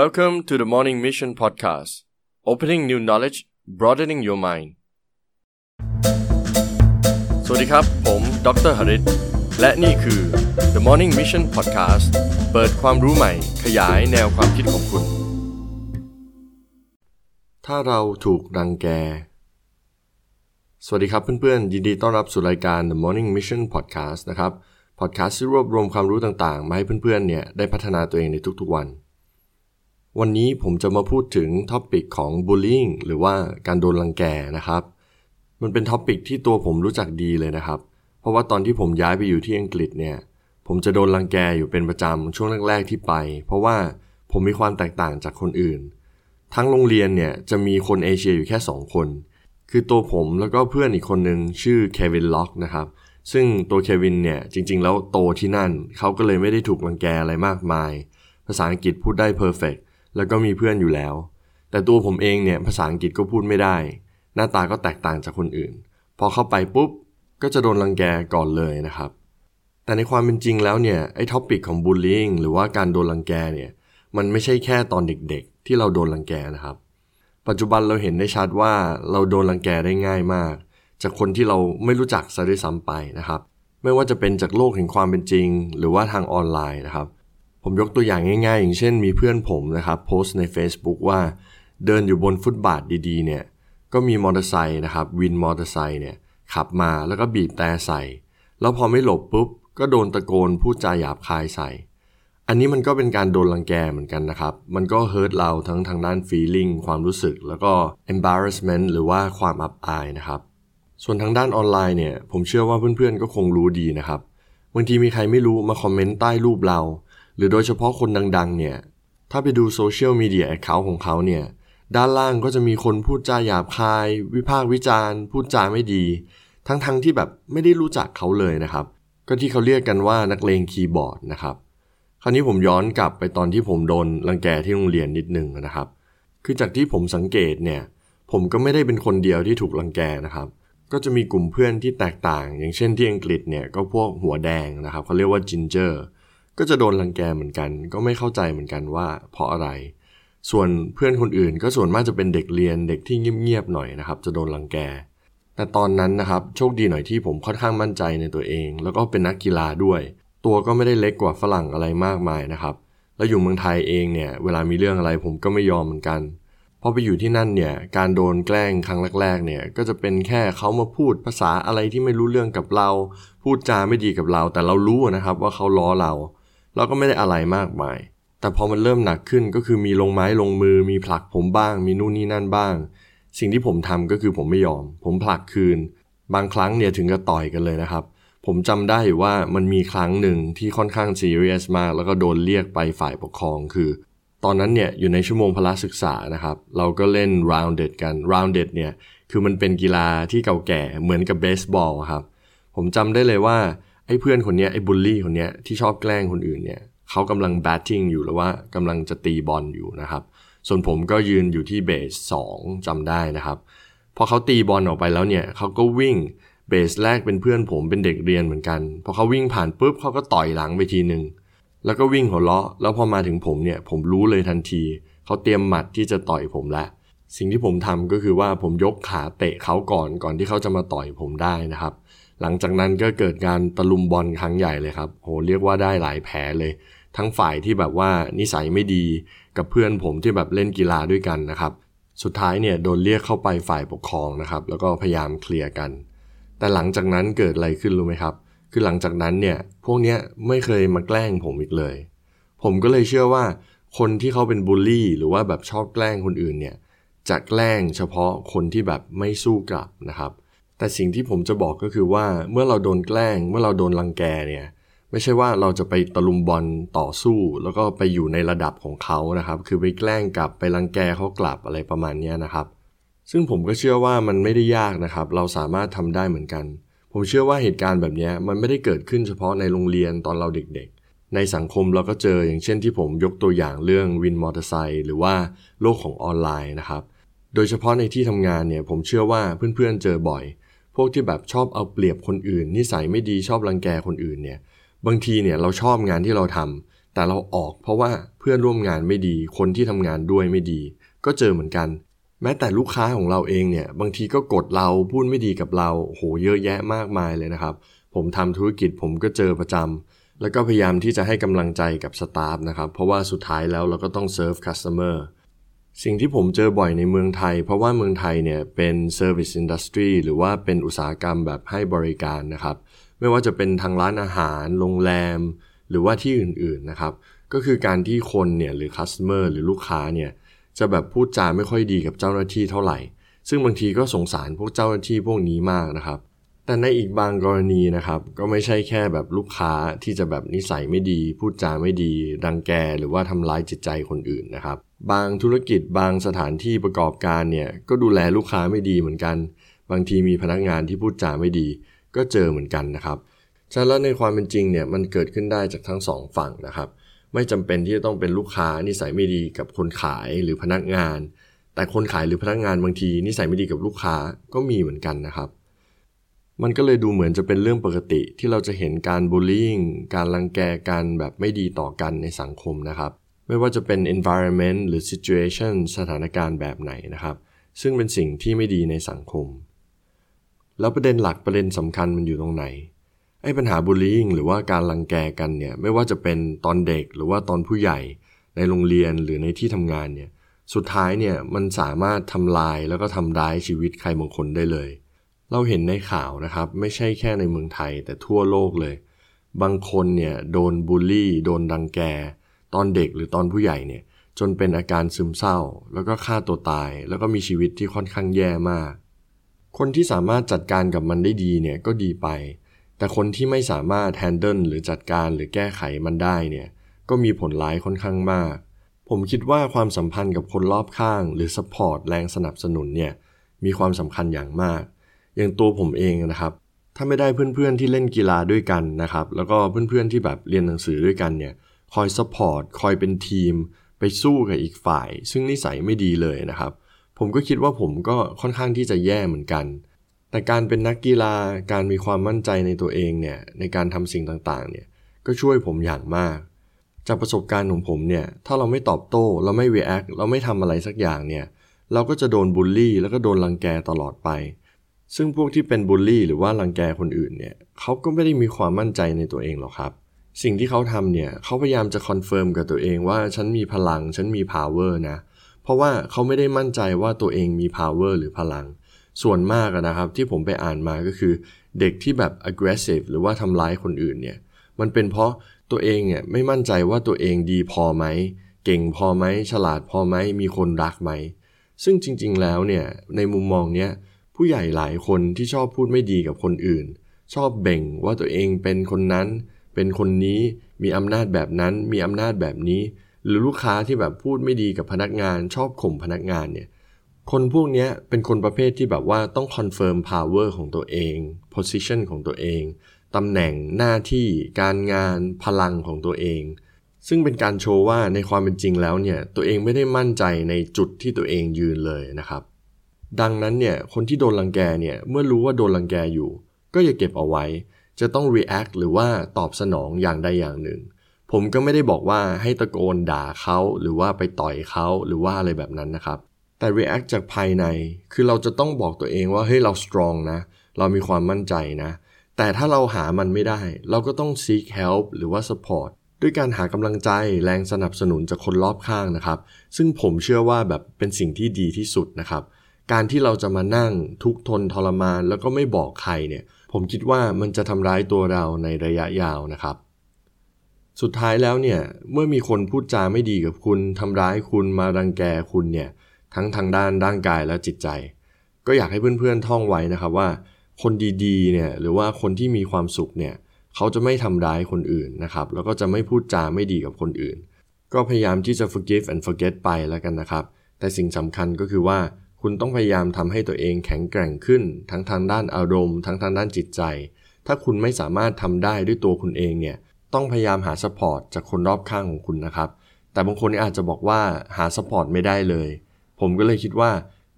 Welcome to the Morning Mission Podcast Opening new knowledge broadening your mind สวัสดีครับ ผมดรหริตและนี่คือ The Morning Mission Podcast เปิดความรู้ใหม่ ขยายแนวความคิดของคุณ ถ้าเราถูกรังแก สวัสดีครับเพื่อนๆ ยินดีต้อนรับสู่รายการ The Morning Mission Podcast นะครับ พอดแคสต์ที่รวบรวมความรู้ต่างๆ มาให้เพื่อนๆ เนี่ยได้พัฒนาตัวเองในทุกๆวัน วันนี้ผมจะมาพูดถึง topic ของ bullying หรือว่าการโดนรังแกนะครับ มันเป็น topic ที่ตัวผมรู้จักดีเลยนะครับ เพราะว่าตอนที่ผมย้ายไปอยู่ที่อังกฤษเนี่ย ผมจะโดนรังแกอยู่เป็นประจำช่วงแรกๆที่ไป เพราะว่าผมมีความแตกต่างจากคนอื่น ทั้งโรงเรียนเนี่ยจะมีคนเอเชียอยู่แค่ 2 คน คือตัวผมแล้วก็เพื่อนอีกคนหนึ่งชื่อเควินล็อกนะครับ ซึ่งตัวเควินเนี่ยจริง ๆ แล้วโตที่นั่น เขาก็เลยไม่ได้ถูกรังแกอะไรมากมาย ภาษาอังกฤษพูดได้ perfect แล้วก็มีเพื่อนอยู่แล้ว แต่ตัวผมเองเนี่ยภาษาอังกฤษก็พูดไม่ได้ หน้าตาก็แตกต่างจากคนอื่น พอเข้าไปปุ๊บก็จะโดนรังแกก่อนเลยนะครับ แต่ในความเป็นจริงแล้วเนี่ยไอ้ topic ของ bullying หรือว่าการโดนรังแกเนี่ยมันไม่ใช่แค่ตอนเด็กๆ ที่เราโดนรังแกนะครับ ปัจจุบันเราเห็นได้ชัดว่าเราโดนรังแกได้ง่ายมาก จากคนที่เราไม่รู้จักซะด้วยซ้ำไปนะครับ ไม่ว่าจะเป็นจากโลกแห่งความเป็นจริง หรือว่าทางออนไลน์นะครับ ผมยกตัวอย่างง่าย ๆ อย่างเช่นมีเพื่อนผมนะครับโพสต์ใน Facebook ว่า เดินอยู่บนฟุตบาทดีๆ เนี่ยก็มีมอเตอร์ไซค์นะครับวินมอเตอร์ไซค์เนี่ยขับมาแล้วก็บีบแตรใส่ แล้วพอไม่หลบปุ๊บ ก็โดนตะโกนพูดจาหยาบคายใส่ อันนี้มันก็เป็นการโดนรังแกเหมือนกันนะครับ มันก็ hurt เราทั้งทางด้าน feeling ความรู้สึก แล้วก็ embarrassment หรือว่าความอับอายนะครับ ส่วนทางด้านออนไลน์เนี่ย ผมเชื่อว่าเพื่อนๆก็คงรู้ดีนะครับบางทีมีใครไม่รู้มาคอมเมนต์ใต้รูปเรา หรือโดยเฉพาะคนดังๆเนี่ย ถ้าไปดูโซเชียลมีเดีย account ของเขาเนี่ย ด้านล่างก็จะมีคนพูดจาหยาบคาย วิพากษ์วิจารณ์ พูดจาไม่ดี ทั้งๆที่แบบไม่ได้รู้จักเขาเลยนะครับ ก็ที่เขาเรียกกันว่านักเลงคีย์บอร์ดนะครับ คราวนี้ผมย้อนกลับไปตอนที่ผมโดนรังแกที่โรงเรียนนิดนึงนะครับ คือจากที่ผมสังเกตเนี่ย ผมก็ไม่ได้เป็นคนเดียวที่ถูกรังแกนะครับก็จะมีกลุ่มเพื่อนที่แตกต่าง อย่างเช่นที่อังกฤษเนี่ยก็พวกหัวแดงนะครับเขาเรียกว่าจินเจอร์ ก็จะโดนรังแกเหมือนกัน ก็ไม่เข้าใจเหมือนกันว่า เพราะอะไร ส่วนเพื่อนคนอื่น ก็ส่วนมากจะเป็นเด็กเรียนเด็กที่เงียบๆหน่อยนะครับ จะโดนรังแก แต่ตอนนั้นนะครับโชคดีหน่อยที่ผมค่อนข้างมั่นใจในตัวเอง แล้วก็เป็นนักกีฬาด้วย ตัวก็ไม่ได้เล็กกว่าฝรั่งอะไรมากมายนะครับ แล้วอยู่เมืองไทยเองเนี่ยเวลามีเรื่องอะไรผมก็ไม่ยอมเหมือนกันพอไปอยู่ที่นั่นเนี่ยการโดนแกล้งครั้งแรกๆเนี่ยก็จะเป็นแค่เขามาพูดภาษาอะไรที่ไม่รู้เรื่องกับเรา พูดจาไม่ดีกับเรา แต่เรารู้นะครับว่าเขาล้อเรา เราก็ไม่ได้อะไรมากมาย แต่พอมันเริ่มหนักขึ้นก็คือมีลงไม้ลงมือ มีผลักผมบ้าง มีนู่นนี่นั่นบ้าง สิ่งที่ผมทำก็คือผมไม่ยอม ผมผลักคืน บางครั้งเนี่ยถึงกับต่อยกันเลยนะครับ ผมจำได้ว่ามันมีครั้งหนึ่งที่ค่อนข้างซีเรียสมาก แล้วก็โดนเรียกไปฝ่ายปกครองคือ ตอนนั้นเนี่ยอยู่ในชั่วโมงพละศึกษานะครับ เราก็เล่น rounded กัน rounded เนี่ยคือมันเป็นกีฬาที่เก่าแก่เหมือนกับเบสบอลครับ ผมจำได้เลยว่า ไอ้เพื่อนคนนี้ไอ้บูลลี่คนนี้ที่ชอบแกล้งคนอื่นเนี่ยเขากำลังแบตติ้งอยู่หรือว่ากำลังจะตีบอลอยู่นะครับ ส่วนผมก็ยืนอยู่ที่เบสสองจำได้นะครับ พอเขาตีบอลออกไปแล้วเนี่ยเขาก็วิ่งเบสแรกเป็นเพื่อนผมเป็นเด็กเรียนเหมือนกัน พอเขาวิ่งผ่านปุ๊บเขาก็ต่อยหลังไปทีหนึ่งแล้วก็วิ่งหัวเราะ แล้วพอมาถึงผมเนี่ยผมรู้เลยทันที เขาเตรียมหมัดที่จะต่อยผมแล้วสิ่งที่ผมทำก็คือว่าผมยกขาเตะเขาก่อนก่อนที่เขาจะมาต่อยผมได้นะครับ หลังจากนั้นก็เกิดการตะลุมบอลครั้งใหญ่เลยครับ โหเรียกว่าได้หลายแผลเลย ทั้งฝ่ายที่แบบว่านิสัยไม่ดีกับเพื่อนผมที่แบบเล่นกีฬาด้วยกันนะครับ สุดท้ายเนี่ยโดนเรียกเข้าไปฝ่ายปกครองนะครับ แล้วก็พยายามเคลียร์กัน แต่หลังจากนั้นเกิดอะไรขึ้นรู้ไหมครับ คือหลังจากนั้นเนี่ยพวกเนี้ยไม่เคยมาแกล้งผมอีกเลย ผมก็เลยเชื่อว่าคนที่เขาเป็นบูลลี่ หรือว่าแบบชอบแกล้งคนอื่นเนี่ยจะแกล้งเฉพาะคนที่แบบไม่สู้กลับนะครับ แต่สิ่งที่ผมจะบอกก็คือว่าเมื่อเราโดนแกล้ง เมื่อเราโดนรังแกเนี่ยไม่ใช่ว่าเราจะไปตะลุมบอลต่อสู้ แล้วก็ไปอยู่ในระดับของเขานะครับ คือไปแกล้งกลับไปรังแกเขากลับอะไรประมาณนี้นะครับ ซึ่งผมก็เชื่อว่ามันไม่ได้ยากนะครับ เราสามารถทำได้เหมือนกัน ผมเชื่อว่าเหตุการณ์แบบนี้มันไม่ได้เกิดขึ้นเฉพาะในโรงเรียนตอนเราเด็กๆ ในสังคมเราก็เจออย่างเช่นที่ผมยกตัวอย่างเรื่องวินมอเตอร์ไซค์หรือว่าโลกของออนไลน์นะครับ โดยเฉพาะในที่ทำงานเนี่ยผมเชื่อว่าเพื่อนๆเจอบ่อย พวกที่แบบชอบเอาเปรียบคนอื่น นิสัยไม่ดีชอบรังแกคนอื่นเนี่ย บางทีเนี่ยเราชอบงานที่เราทำแต่เราออกเพราะว่าเพื่อนร่วมงานไม่ดี คนที่ทำงานด้วยไม่ดี ก็เจอเหมือนกัน แม้แต่ลูกค้าของเราเองเนี่ย บางทีก็กดเราพูดไม่ดีกับเราโหเยอะแยะมากมายเลยนะครับ ผมทำธุรกิจผมก็เจอประจำแล้วก็พยายามที่จะให้กำลังใจกับ staff นะครับ เพราะว่าสุดท้ายแล้วเราก็ต้อง serve customer สิ่งที่ผมเจอบ่อยในเมืองไทย เพราะว่าเมืองไทยเนี่ยเป็น Service Industry หรือว่าเป็นอุตสาหกรรมแบบให้บริการนะครับ ไม่ว่าจะเป็นทางร้านอาหาร โรงแรม หรือว่าที่อื่นๆนะครับ ก็คือการที่คนเนี่ยหรือ customer หรือลูกค้าเนี่ยจะแบบพูดจาไม่ค่อยดีกับเจ้าหน้าที่เท่าไหร่ ซึ่งบางทีก็สงสารพวกเจ้าหน้าที่พวกนี้มากนะครับ แต่ในอีกบางกรณีนะครับ ก็ไม่ใช่แค่แบบลูกค้าที่จะแบบนิสัยไม่ดี พูดจาไม่ดีรังแกหรือว่าทำร้ายจิตใจคนอื่นนะครับ บางธุรกิจบางสถานที่ประกอบการเนี่ยก็ดูแลลูกค้าไม่ดีเหมือนกัน บางทีมีพนักงานที่พูดจาไม่ดี ก็เจอเหมือนกันนะครับฉะนั้นในความเป็นจริงเนี่ยมันเกิดขึ้นได้จากทั้งสองฝั่งนะครับ ไม่จำเป็นที่จะต้องเป็นลูกค้านิสัยไม่ดีกับคนขายหรือพนักงาน แต่คนขายหรือพนักงานบางทีนิสัยไม่ดีกับลูกค้าก็มีเหมือนกันนะครับ มันก็เลยดูเหมือนจะเป็นเรื่องปกติที่เราจะเห็นการบูลลี่การรังแกกันแบบไม่ดีต่อกันในสังคมนะครับ ไม่ว่าจะเป็น environment หรือ situation สถานการณ์แบบไหนนะครับ ซึ่งเป็นสิ่งที่ไม่ดีในสังคม แล้วประเด็นหลักประเด็นสำคัญมันอยู่ตรงไหนไอ้ปัญหาบูลลี่หรือว่าการรังแกกันเนี่ยไม่ว่าจะเป็นตอนเด็กหรือว่าตอนผู้ใหญ่ ในโรงเรียนหรือในที่ทำงานเนี่ยสุดท้ายเนี่ยมันสามารถทำลายแล้วก็ทำร้ายชีวิตใครบางคนได้เลย เราเห็นในข่าวนะครับ ไม่ใช่แค่ในเมืองไทยแต่ทั่วโลกเลย บางคนเนี่ยโดนบูลลี่ โดนรังแก ตอนเด็กหรือตอนผู้ใหญ่เนี่ยจนเป็นอาการซึมเศร้า แล้วก็ฆ่าตัวตาย แล้วก็มีชีวิตที่ค่อนข้างแย่มาก คนที่สามารถจัดการกับมันได้ดีเนี่ยก็ดีไป แต่คนที่ไม่สามารถ handle หรือจัดการหรือแก้ไขมันได้เนี่ยก็มีผลร้ายค่อนข้างมาก ผมคิดว่าความสัมพันธ์กับคนรอบข้าง หรือ support แรงสนับสนุนเนี่ยมีความสำคัญอย่างมาก อย่างตัวผมเองนะครับ ถ้าไม่ได้เพื่อนๆที่เล่นกีฬาด้วยกันนะครับ แล้วก็เพื่อนๆที่แบบเรียนหนังสือด้วยกันเนี่ย คอย support คอยเป็นทีม ไปสู้กับอีกฝ่าย ซึ่งนิสัยไม่ดีเลยนะครับ ผมก็คิดว่าผมก็ค่อนข้างที่จะแย่เหมือนกัน แต่การเป็นนักกีฬาการมีความมั่นใจในตัวเองเนี่ยในการทำสิ่งต่างๆเนี่ยก็ช่วยผมอย่างมากจากประสบการณ์ของผมเนี่ย ถ้าเราไม่ตอบโต้ เราไม่ react เราไม่ทำอะไรสักอย่างเนี่ย เราก็จะโดนบูลลี่ แล้วก็โดนรังแกตลอดไป ซึ่งพวกที่เป็นบูลลี่หรือว่ารังแกคนอื่นเนี่ยเขาก็ไม่ได้มีความมั่นใจในตัวเองหรอกครับ สิ่งที่เขาทำเนี่ยเขาพยายามจะ confirm กับตัวเองว่าฉันมีพลัง ฉันมี power นะ เพราะว่าเขาไม่ได้มั่นใจว่าตัวเองมี power หรือพลัง ส่วนมากนะครับที่ผมไปอ่านมาก็คือเด็กที่แบบ aggressive หรือว่าทำร้ายคนอื่นเนี่ยมันเป็นเพราะตัวเองเนี่ยไม่มั่นใจว่าตัวเองดีพอไหมเก่งพอไหมฉลาดพอไหมมีคนรักไหมซึ่งจริง ๆ แล้วเนี่ยในมุมมองเนี้ย ผู้ใหญ่หลายคนที่ชอบพูดไม่ดีกับคนอื่น ชอบเบ่งว่าตัวเองเป็นคนนั้น เป็นคนนี้มีอำนาจแบบนั้นมีอำนาจแบบนี้ หรือลูกค้าที่แบบพูดไม่ดีกับพนักงาน ชอบข่มพนักงานเนี่ยคนพวกนี้เป็นคนประเภทที่แบบว่าต้อง confirm power ของตัวเอง position ของตัวเองตำแหน่งหน้าที่การงานพลังของตัวเอง ซึ่งเป็นการโชว์ว่าในความเป็นจริงแล้วเนี่ย ตัวเองไม่ได้มั่นใจในจุดที่ตัวเองยืนเลยนะครับ ดังนั้นเนี่ยคนที่โดนลังแกเนี่ยเมื่อรู้ว่าโดนลังแกอยู่ ก็อย่าเก็บเอาไว้ จะต้อง react หรือว่าตอบสนองอย่างใดอย่างหนึ่ง ผมก็ไม่ได้บอกว่าให้ตะโกนด่าเขาหรือว่าไปต่อยเขาหรือว่าอะไรแบบนั้นนะครับ แต่ react จากภายในคือเราจะต้องบอกตัวเองว่าเฮ้ยเรา strong นะ เรามีความมั่นใจนะ แต่ถ้าเราหามันไม่ได้ เราก็ต้อง seek help หรือว่า support ด้วยการหากำลังใจแรงสนับสนุนจากคนรอบข้างนะครับ ซึ่งผมเชื่อว่าแบบเป็นสิ่งที่ดีที่สุดนะครับ การที่เราจะมานั่งทุกทนทรมาน แล้วก็ไม่บอกใครเนี่ย ผมคิดว่ามันจะทำร้ายตัวเราในระยะยาวนะครับ สุดท้ายแล้วเนี่ย เมื่อมีคนพูดจาไม่ดีกับคุณทำร้ายคุณมารังแกคุณเนี่ย ทั้งทางด้านร่างกายและจิตใจ ก็อยากให้เพื่อนๆท่องไว้นะครับว่า คนดีๆเนี่ยหรือว่าคนที่มีความสุขเนี่ยเขาจะไม่ทำร้ายคนอื่นนะครับ แล้วก็จะไม่พูดจาไม่ดีกับคนอื่น ก็พยายามที่จะ forgive and forget ไปแล้วกันนะครับ แต่สิ่งสำคัญก็คือว่า คุณต้องพยายามทำให้ตัวเองแข็งแกร่งขึ้น ทั้งทางด้านอารมณ์ ทั้งทางด้านจิตใจ ถ้าคุณไม่สามารถทำได้ด้วยตัวคุณเองเนี่ย ต้องพยายามหาสปอร์ตจากคนรอบข้างของคุณนะครับ แต่บางคนอาจจะบอกว่าหา support ไม่ได้เลย ผมก็เลยคิดว่า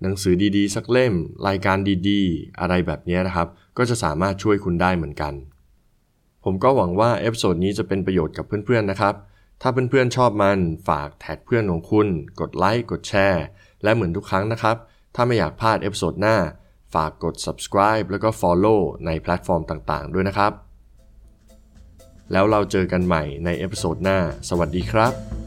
หนังสือดีๆ สักเล่ม รายการดีๆ อะไรแบบนี้นะครับ ก็จะสามารถช่วยคุณได้เหมือนกัน ผมก็หวังว่า episode นี้จะเป็นประโยชน์กับเพื่อนๆนะครับ ถ้าเพื่อนๆชอบมันฝากแท็กเพื่อนของคุณ กดไลค์ กดแชร์ และเหมือนทุกครั้งนะครับ ถ้าไม่อยากพลาด episode หน้า ฝากกด subscribe แล้วก็ follow ในแพลตฟอร์มต่างๆ ด้วยนะครับ แล้วเราเจอกันใหม่ในเอพิโซดหน้า สวัสดีครับ